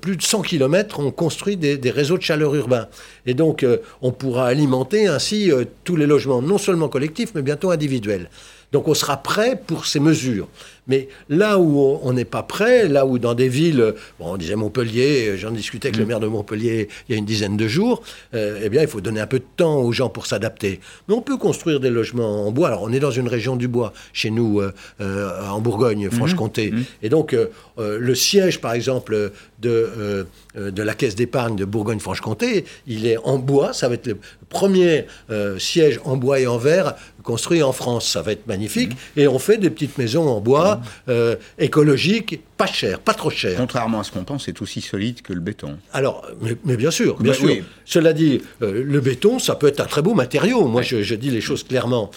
plus de 100 km, on construit des, des, réseaux de chaleur urbain. Et donc, on pourra alimenter ainsi tous les logements, non seulement collectifs, mais bientôt individuels. Donc on sera prêt pour ces mesures. Mais là où on n'est pas prêt, là où dans des villes, bon, on disait Montpellier, j'en discutais avec le mm. maire de Montpellier il y a une dizaine de jours, euh, eh bien il faut donner un peu de temps aux gens pour s'adapter. Mais on peut construire des logements en bois. Alors on est dans une région du bois, chez nous, euh, euh, en Bourgogne, mm-hmm. Franche-Comté. Mm-hmm. Et donc le siège, par exemple, de, de la caisse d'épargne de Bourgogne-Franche-Comté, il est en bois. Ça va être le premier siège en bois et en verre construit en France. Ça va être magnifique. Mm-hmm. Et on fait des petites maisons en bois euh, écologique, pas cher, pas trop cher. Contrairement à ce qu'on pense, c'est aussi solide que le béton. Alors, mais, bien sûr, bien sûr. Cela dit, euh, le béton, ça peut être un très beau matériau. Moi, je, dis les choses clairement.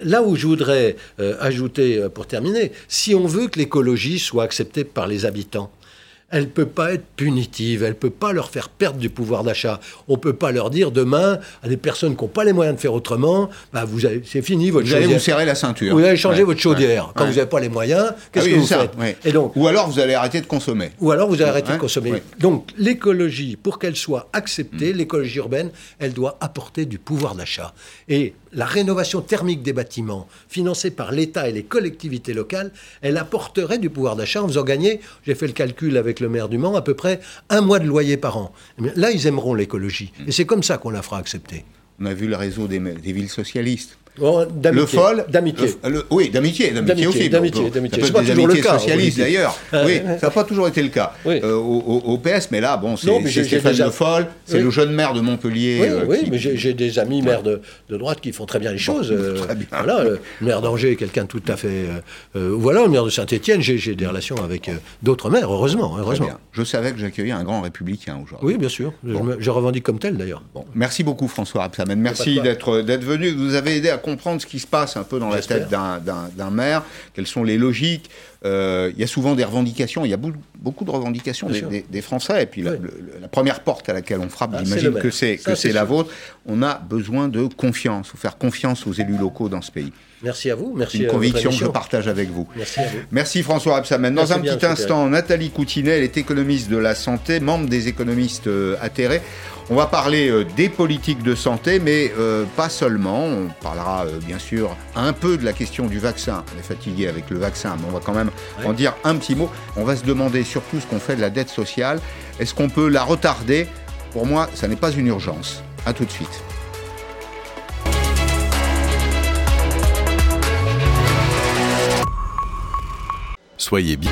Là où je voudrais euh, ajouter, pour terminer, si on veut que l'écologie soit acceptée par les habitants, elle ne peut pas être punitive, elle ne peut pas leur faire perdre du pouvoir d'achat. On ne peut pas leur dire demain à des personnes qui n'ont pas les moyens de faire autrement, bah vous c'est fini votre vous chaudière. Allez vous serrer la ceinture. Vous allez changer votre chaudière. Quand vous n'avez pas les moyens, qu'est-ce ah que vous faites Et donc, Ou alors vous allez arrêter de consommer. Ou alors vous allez arrêter de consommer. Donc l'écologie, pour qu'elle soit acceptée, mm. l'écologie urbaine, elle doit apporter du pouvoir d'achat. Et la rénovation thermique des bâtiments, financée par l'État et les collectivités locales, elle apporterait du pouvoir d'achat en faisant gagner, j'ai fait le calcul avec le maire du Mans, à peu près un mois de loyer par an. Là, ils aimeront l'écologie. Et c'est comme ça qu'on la fera accepter. On a vu le réseau des villes socialistes le fol, d'amitié. oui, d'amitié, d'amitié aussi. D'amitié, d'amitié. C'est pas toujours le cas. socialiste d'ailleurs. oui, ça n'a pas toujours été le cas euh, au, PS, mais là, bon, c'est Stéphane Le Foll, c'est le jeune maire de Montpellier. Oui, euh, oui mais j'ai des amis maires de, droite qui font très bien les choses. Euh, très bien. Voilà, le maire d'Angers est quelqu'un tout à fait. voilà, le maire de Saint-Étienne, j'ai des relations avec d'autres maires, heureusement, heureusement. Je savais que j'accueillais un grand républicain aujourd'hui. Oui, bien sûr. Je, revendique comme tel d'ailleurs. Merci beaucoup François Absamen. Merci d'être venu. Vous avez aidé à comprendre ce qui se passe un peu dans la tête d'un maire, quelles sont les logiques. Euh, il y a souvent des revendications, il y a beaucoup de revendications des, Français. Et puis la, première porte à laquelle on frappe, ah, j'imagine que c'est que c'est la vôtre. On a besoin de confiance. Faut faire confiance aux élus locaux dans ce pays. Merci à vous. Merci Une conviction que je partage avec vous. Merci à vous. Merci François Absamen. Dans un petit instant, Nathalie Coutinet, elle est économiste de la santé, membre des économistes euh, atterrés. On va parler euh, des politiques de santé, mais euh, pas seulement. On parlera euh, bien sûr un peu de la question du vaccin. On est fatigué avec le vaccin, mais on va quand même en dire un petit mot. On va se demander surtout ce qu'on fait de la dette sociale. Est-ce qu'on peut la retarder? Pour moi, ça n'est pas une urgence. A tout de suite. Soyez bien.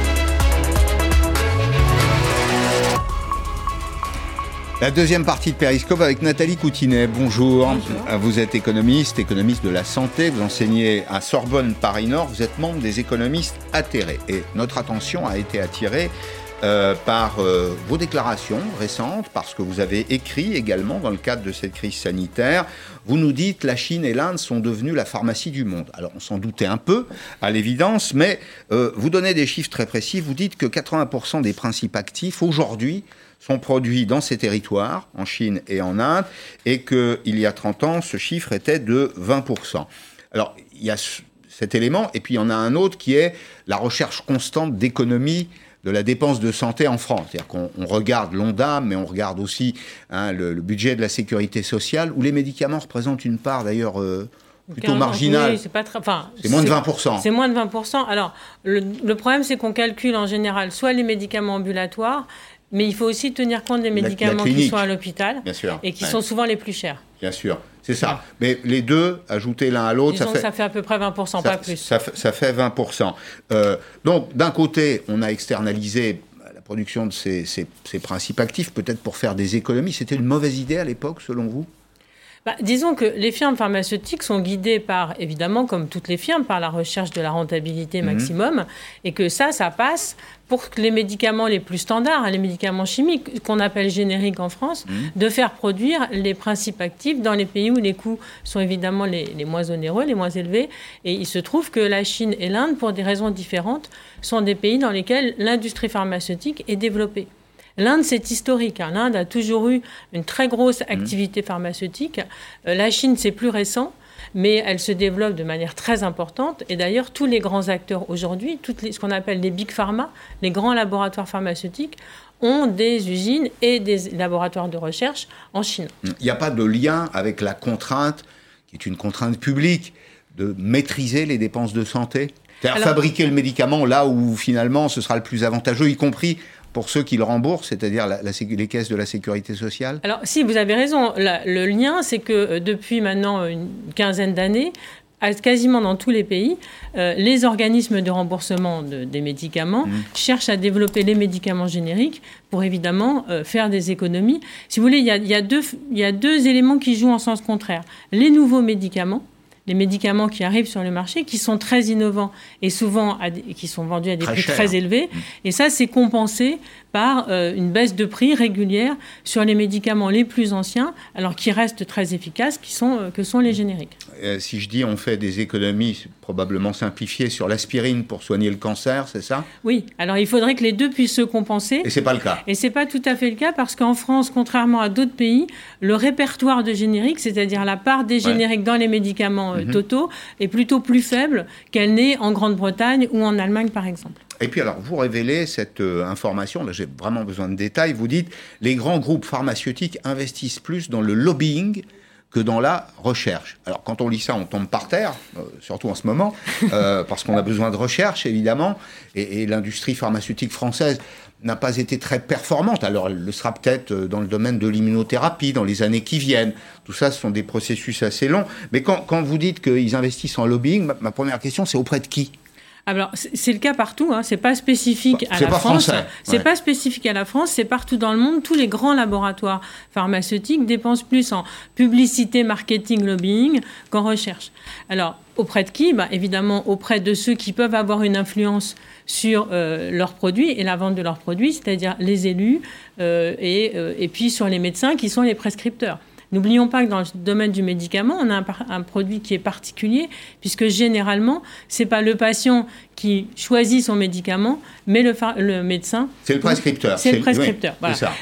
La deuxième partie de Périscope avec Nathalie Coutinet. Bonjour. Bonjour. Vous êtes économiste, économiste de la santé. Vous enseignez à Sorbonne Paris Nord. Vous êtes membre des économistes atterrés. Et notre attention a été attirée euh, par euh, vos déclarations récentes, parce que vous avez écrit également dans le cadre de cette crise sanitaire. Vous nous dites la Chine et l'Inde sont devenues la pharmacie du monde. Alors on s'en doutait un peu, à l'évidence, mais euh, vous donnez des chiffres très précis. Vous dites que 80% des principes actifs aujourd'hui sont produits dans ces territoires, en Chine et en Inde, et qu'il y a 30 ans, ce chiffre était de 20%. Alors, il y a cet élément, et puis il y en a un autre qui est la recherche constante d'économie de la dépense de santé en France. C'est-à-dire qu'on regarde l'ONDAM, mais on regarde aussi hein, le, budget de la sécurité sociale, où les médicaments représentent une part d'ailleurs euh, plutôt marginale. c'est pas enfin, moins de 20%. C'est moins de 20%. Alors, le, le problème, c'est qu'on calcule en général soit les médicaments ambulatoires, mais il faut aussi tenir compte des médicaments qui sont à l'hôpital et qui sont souvent les plus chers. Bien sûr, c'est ça. Mais les deux, ajoutés l'un à l'autre, ça fait... ça fait à peu près 20%, pas plus. Ça, fait 20%. Euh, donc, d'un côté, on a externalisé la production de ces, ces principes actifs, peut-être pour faire des économies. C'était une mauvaise idée à l'époque, selon vous? Bah, disons que les firmes pharmaceutiques sont guidées par, évidemment, comme toutes les firmes, par la recherche de la rentabilité mhm. maximum, et que ça, ça passe pour les médicaments les plus standards, hein, les médicaments chimiques qu'on appelle génériques en France, mhm. de faire produire les principes actifs dans les pays où les coûts sont évidemment les, les moins onéreux, les moins élevés. Et il se trouve que la Chine et l'Inde, pour des raisons différentes, sont des pays dans lesquels l'industrie pharmaceutique est développée. L'Inde, c'est historique. Hein. L'Inde a toujours eu une très grosse mmh. activité pharmaceutique. Euh, la Chine, c'est plus récent mais elle se développe de manière très importante. Et d'ailleurs, tous les grands acteurs aujourd'hui, ce qu'on appelle les big pharma, les grands laboratoires pharmaceutiques, ont des usines et des laboratoires de recherche en Chine. Il n'y a pas de lien avec la contrainte, qui est une contrainte publique, de maîtriser les dépenses de santé? C'est-à-dire fabriquer le médicament là où finalement ce sera le plus avantageux, y compris pour ceux qui le remboursent, c'est-à-dire les caisses de la sécurité sociale? Alors, si, vous avez raison. le lien, c'est que euh, depuis maintenant une quinzaine d'années, quasiment dans tous les pays, euh, les organismes de remboursement des médicaments mmh. cherchent à développer les médicaments génériques pour évidemment euh, faire des économies. Si vous voulez, il y, a, deux, il y a deux éléments qui jouent en sens contraire. Les nouveaux médicaments, les médicaments qui arrivent sur le marché, qui sont très innovants et souvent qui sont vendus à des prix très élevés. Mmh. Et ça, c'est compensé par euh, une baisse de prix régulière sur les médicaments les plus anciens, alors qui restent très efficaces, qui sont, euh, que sont les génériques. Euh, si je dis on fait des économies probablement simplifiées sur l'aspirine pour soigner le cancer, c'est ça? Oui, alors il faudrait que les deux puissent se compenser. Et c'est pas le cas. Et c'est pas tout à fait le cas parce qu'en France, contrairement à d'autres pays, le répertoire de génériques, c'est-à-dire la part des génériques dans les médicaments mhm. totaux, est plutôt plus faible qu'elle n'est en Grande-Bretagne ou en Allemagne par exemple. Et puis alors, vous révélez cette euh, information, là j'ai vraiment besoin de détails, vous dites, les grands groupes pharmaceutiques investissent plus dans le lobbying que dans la recherche. Alors quand on lit ça, on tombe par terre, euh, surtout en ce moment, euh, parce qu'on a besoin de recherche, évidemment, et, l'industrie pharmaceutique française n'a pas été très performante. Alors elle le sera peut-être dans le domaine de l'immunothérapie dans les années qui viennent. Tout ça, ce sont des processus assez longs. Mais quand, vous dites qu'ils investissent en lobbying, ma première question, c'est auprès de qui? Alors, c'est le cas partout, hein. c'est pas spécifique à la France. C'est pas spécifique à la France, c'est partout dans le monde. Tous les grands laboratoires pharmaceutiques dépensent plus en publicité, marketing, lobbying qu'en recherche. Alors, auprès de qui? Bah, Évidemment, auprès de ceux qui peuvent avoir une influence sur euh, leurs produits et la vente de leurs produits, c'est-à-dire les élus, euh, et, euh, et puis sur les médecins qui sont les prescripteurs. N'oublions pas que dans le domaine du médicament, on a un, produit qui est particulier, puisque généralement, ce n'est pas le patient qui choisit son médicament, mais le, le médecin. C'est le prescripteur. C'est le prescripteur.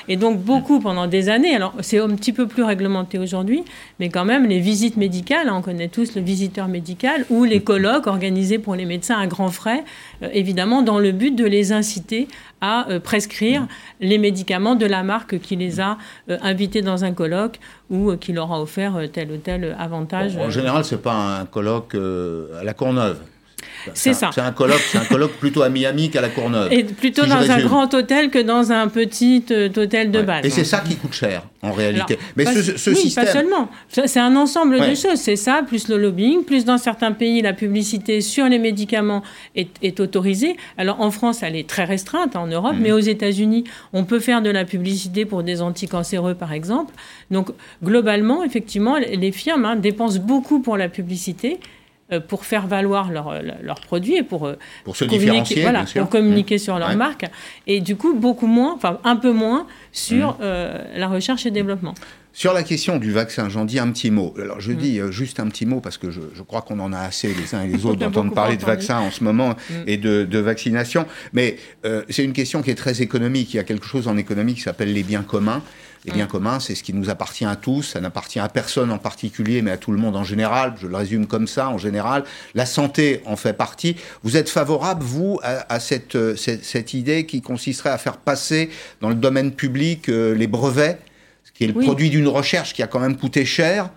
Et donc, beaucoup, pendant des années, alors c'est un petit peu plus réglementé aujourd'hui, mais quand même, les visites médicales, on connaît tous le visiteur médical, ou les colloques organisés pour les médecins à grands frais, euh, évidemment, dans le but de les inciter à euh, prescrire les médicaments de la marque qui les a euh, invités dans un colloque ou qui leur a offert tel ou tel avantage. en général, ce n'est pas un colloque à la Courneuve. C'est ça. C'est un colloque, c'est un colloque plutôt à Miami qu'à la Courneuve. Et plutôt dans un grand hôtel que dans un petit euh, hôtel de base. Et c'est ça qui coûte cher en réalité. Mais ce, ce oui, pas seulement. C'est un ensemble de choses. C'est ça, plus le lobbying, plus dans certains pays la publicité sur les médicaments est, autorisée. Alors en France, elle est très restreinte en Europe, mhm. mais aux États-Unis, on peut faire de la publicité pour des anticancéreux par exemple. Donc globalement, effectivement, les firmes hein, dépensent beaucoup pour la publicité. Euh, pour faire valoir leurs leur produits et pour, euh, pour se différencier, voilà, pour communiquer mmh. sur leur marque. Et du coup, beaucoup moins, enfin un peu moins sur mmh. euh, la recherche et développement. Sur la question du vaccin, j'en dis un petit mot. Alors je mmh. dis juste un petit mot parce que je, je crois qu'on en a assez les uns et les autres d'entendre parler de vaccins en ce moment et de, de vaccination. Mais c'est une question qui est très économique. Il y a quelque chose en économie qui s'appelle les biens communs. Les biens communs, c'est ce qui nous appartient à tous, ça n'appartient à personne en particulier, mais à tout le monde en général. Je le résume comme ça, en général. La santé en fait partie. Vous êtes favorable, vous, à, cette, cette, idée qui consisterait à faire passer dans le domaine public euh, les brevets, ce qui est le produit d'une recherche qui a quand même coûté cher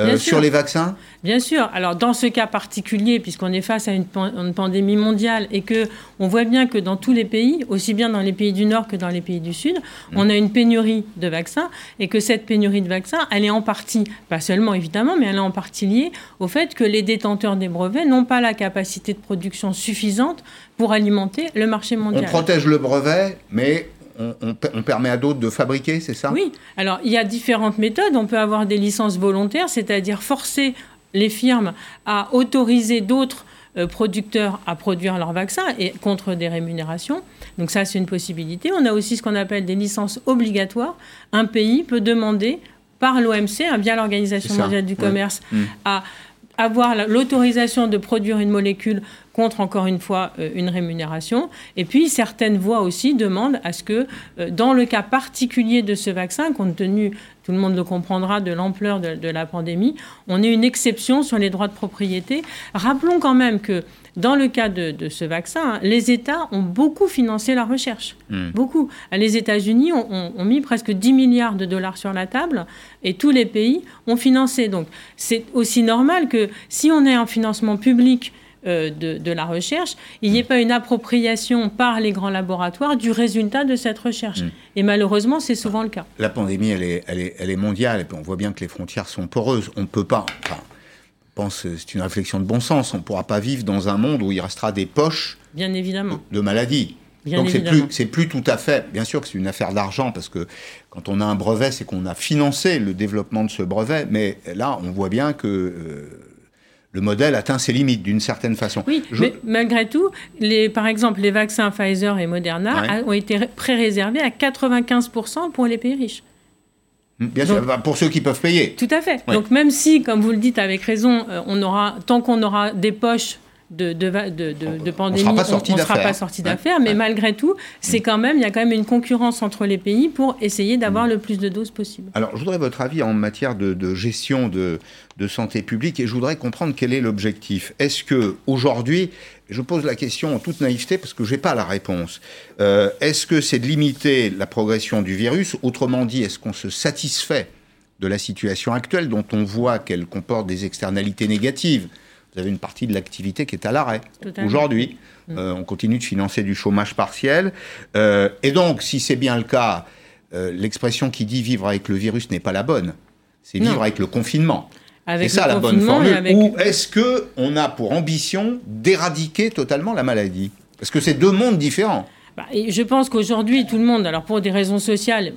euh, sur les vaccins Bien sûr. Alors dans ce cas particulier, puisqu'on est face à une, pandémie mondiale et que on voit bien que dans tous les pays, aussi bien dans les pays du Nord que dans les pays du Sud, mm. on a une pénurie de vaccins et que cette pénurie de vaccins, elle est en partie, pas seulement évidemment, mais elle est en partie liée au fait que les détenteurs des brevets n'ont pas la capacité de production suffisante pour alimenter le marché mondial. On protège le brevet, mais on, permet à d'autres de fabriquer, c'est ça? Oui. Alors, il y a différentes méthodes. On peut avoir des licences volontaires, c'est-à-dire forcer les firmes à autoriser d'autres euh, producteurs à produire leurs vaccins et contre des rémunérations. Donc ça, c'est une possibilité. On a aussi ce qu'on appelle des licences obligatoires. Un pays peut demander par l'OMC, hein, bien l'Organisation mondiale du commerce, mmh. à avoir l'autorisation de produire une molécule contre, encore une fois, euh, une rémunération. Et puis, certaines voix aussi demandent à ce que, euh, dans le cas particulier de ce vaccin, compte tenu, tout le monde le comprendra, de l'ampleur de, la pandémie, on ait une exception sur les droits de propriété. Rappelons quand même que dans le cas de, ce vaccin, hein, les États ont beaucoup financé la recherche. Hmm. Beaucoup. Les États-Unis ont, ont, mis presque 10 milliards de dollars sur la table et tous les pays ont financé. Donc c'est aussi normal que si on est en financement public euh, de, la recherche, il n'y ait pas une appropriation par les grands laboratoires du résultat de cette recherche. Hmm. Et malheureusement, c'est souvent le cas. La pandémie, elle est, elle est, elle est mondiale, et on voit bien que les frontières sont poreuses. On ne peut pas, enfin, je pense c'est une réflexion de bon sens, on ne pourra pas vivre dans un monde où il restera des poches bien évidemment. de, maladies. Donc c'est plus, c'est plus tout à fait, bien sûr que c'est une affaire d'argent parce que quand on a un brevet, c'est qu'on a financé le développement de ce brevet, mais là on voit bien que euh, le modèle atteint ses limites d'une certaine façon. Oui, mais malgré tout, les, par exemple, les vaccins Pfizer et Moderna ont été pré-réservés à 95% pour les pays riches. Hmm, bien sûr, pour ceux qui peuvent payer. Tout à fait. Donc même si, comme vous le dites avec raison, euh, on aura, tant qu'on aura des poches de, de, de, de pandémie, on ne sera pas sorti d'affaires. Mais malgré tout, c'est quand même, il y a quand même une concurrence entre les pays pour essayer d'avoir mm. le plus de doses possible. Alors, je voudrais votre avis en matière de, gestion de, santé publique et je voudrais comprendre quel est l'objectif. Est-ce que aujourd'hui, je pose la question en toute naïveté parce que je n'ai pas la réponse. Euh, est-ce que c'est de limiter la progression du virus? Autrement dit, est-ce qu'on se satisfait de la situation actuelle dont on voit qu'elle comporte des externalités négatives? Vous avez une partie de l'activité qui est à l'arrêt aujourd'hui. Euh, on continue de financer du chômage partiel. Euh, et donc, si c'est bien le cas, l'expression qui dit vivre avec le virus n'est pas la bonne. C'est vivre avec le confinement. Ça la bonne formule. Ou est-ce que on a pour ambition d'éradiquer totalement la maladie? Parce que c'est deux mondes différents. Bah, je pense qu'aujourd'hui, tout le monde, alors pour des raisons sociales,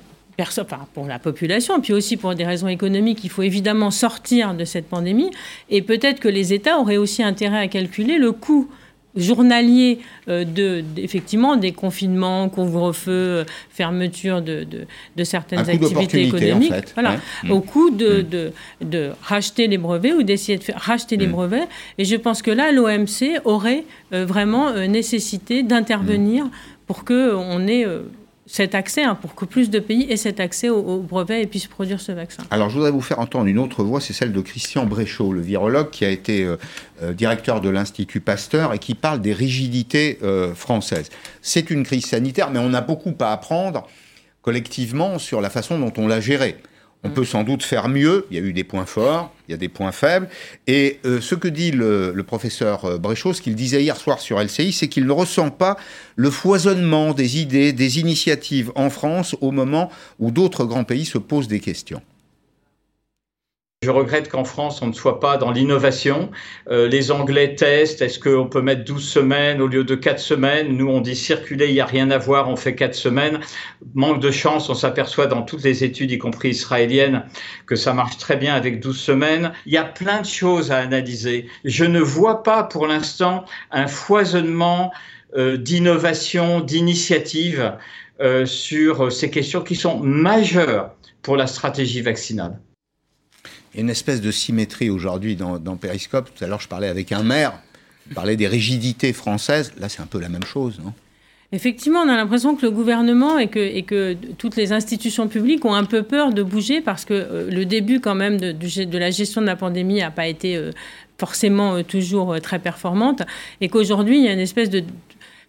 pour la population, puis aussi pour des raisons économiques, il faut évidemment sortir de cette pandémie. Et peut-être que les États auraient aussi intérêt à calculer le coût journalier euh, de, effectivement des confinements, couvre-feu, euh, fermeture de, de, certaines activités économiques, voilà, au coût de, mm. de, de, racheter les brevets ou d'essayer de faire racheter les mm. brevets. Et je pense que là, l'OMC aurait euh, vraiment nécessité d'intervenir mm. pour que on ait cet accès, hein, pour que plus de pays aient cet accès au, brevet et puissent produire ce vaccin. Alors je voudrais vous faire entendre une autre voix, c'est celle de Christian Bréchot, le virologue qui a été euh, euh, directeur de l'Institut Pasteur et qui parle des rigidités euh, françaises. C'est une crise sanitaire, mais on a beaucoup à apprendre collectivement sur la façon dont on l'a gérée. On peut sans doute faire mieux. Il y a eu des points forts, il y a des points faibles. Et euh, ce que dit le, professeur euh, Bréchot, ce qu'il disait hier soir sur LCI, c'est qu'il ne ressent pas le foisonnement des idées, des initiatives en France au moment où d'autres grands pays se posent des questions. Je regrette qu'en France, on ne soit pas dans l'innovation. Euh, les Anglais testent, est-ce qu'on peut mettre 12 semaines au lieu de 4 semaines? Nous, on dit circuler, il n'y a rien à voir, on fait 4 semaines. Manque de chance, on s'aperçoit dans toutes les études, y compris israéliennes, que ça marche très bien avec 12 semaines. Il y a plein de choses à analyser. Je ne vois pas pour l'instant un foisonnement euh, d'innovation, d'initiative euh, sur ces questions qui sont majeures pour la stratégie vaccinale. Il y a une espèce de symétrie aujourd'hui dans, dans Periscope. Tout à l'heure, je parlais avec un maire, il parlait des rigidités françaises. Là, c'est un peu la même chose, non? Effectivement, on a l'impression que le gouvernement et que, toutes les institutions publiques ont un peu peur de bouger parce que euh, le début quand même de, de, la gestion de la pandémie n'a pas été euh, forcément euh, toujours très performante et qu'aujourd'hui il y a une espèce de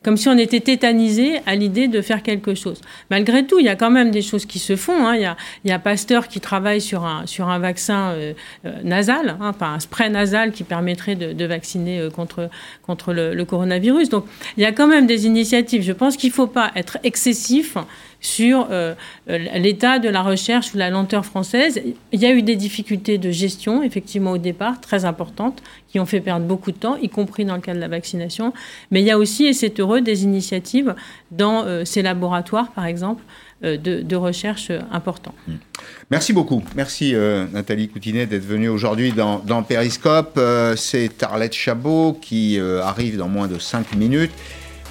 comme si on était tétanisé à l'idée de faire quelque chose. Malgré tout, il y a quand même des choses qui se font. Hein. Il, y a, Pasteur qui travaille sur un, sur un vaccin euh, euh, nasal, hein, enfin un spray nasal qui permettrait de, vacciner euh, contre, contre le, coronavirus. Donc il y a quand même des initiatives. Je pense qu'il ne faut pas être excessif sur euh, euh, l'état de la recherche ou la lenteur française. Il y a eu des difficultés de gestion, effectivement, au départ, très importantes, qui ont fait perdre beaucoup de temps, y compris dans le cas de la vaccination. Mais il y a aussi, et c'est heureux, eux des initiatives dans ces laboratoires, par exemple, de, recherche importants. Mmh. Merci beaucoup. Merci Nathalie Coutinet d'être venue aujourd'hui dans, dans, Périscope. C'est Arlette Chabot qui arrive dans moins de 5 minutes.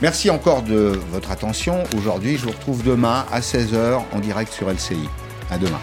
Merci encore de votre attention. Aujourd'hui, je vous retrouve demain à 16h en direct sur LCI. À demain.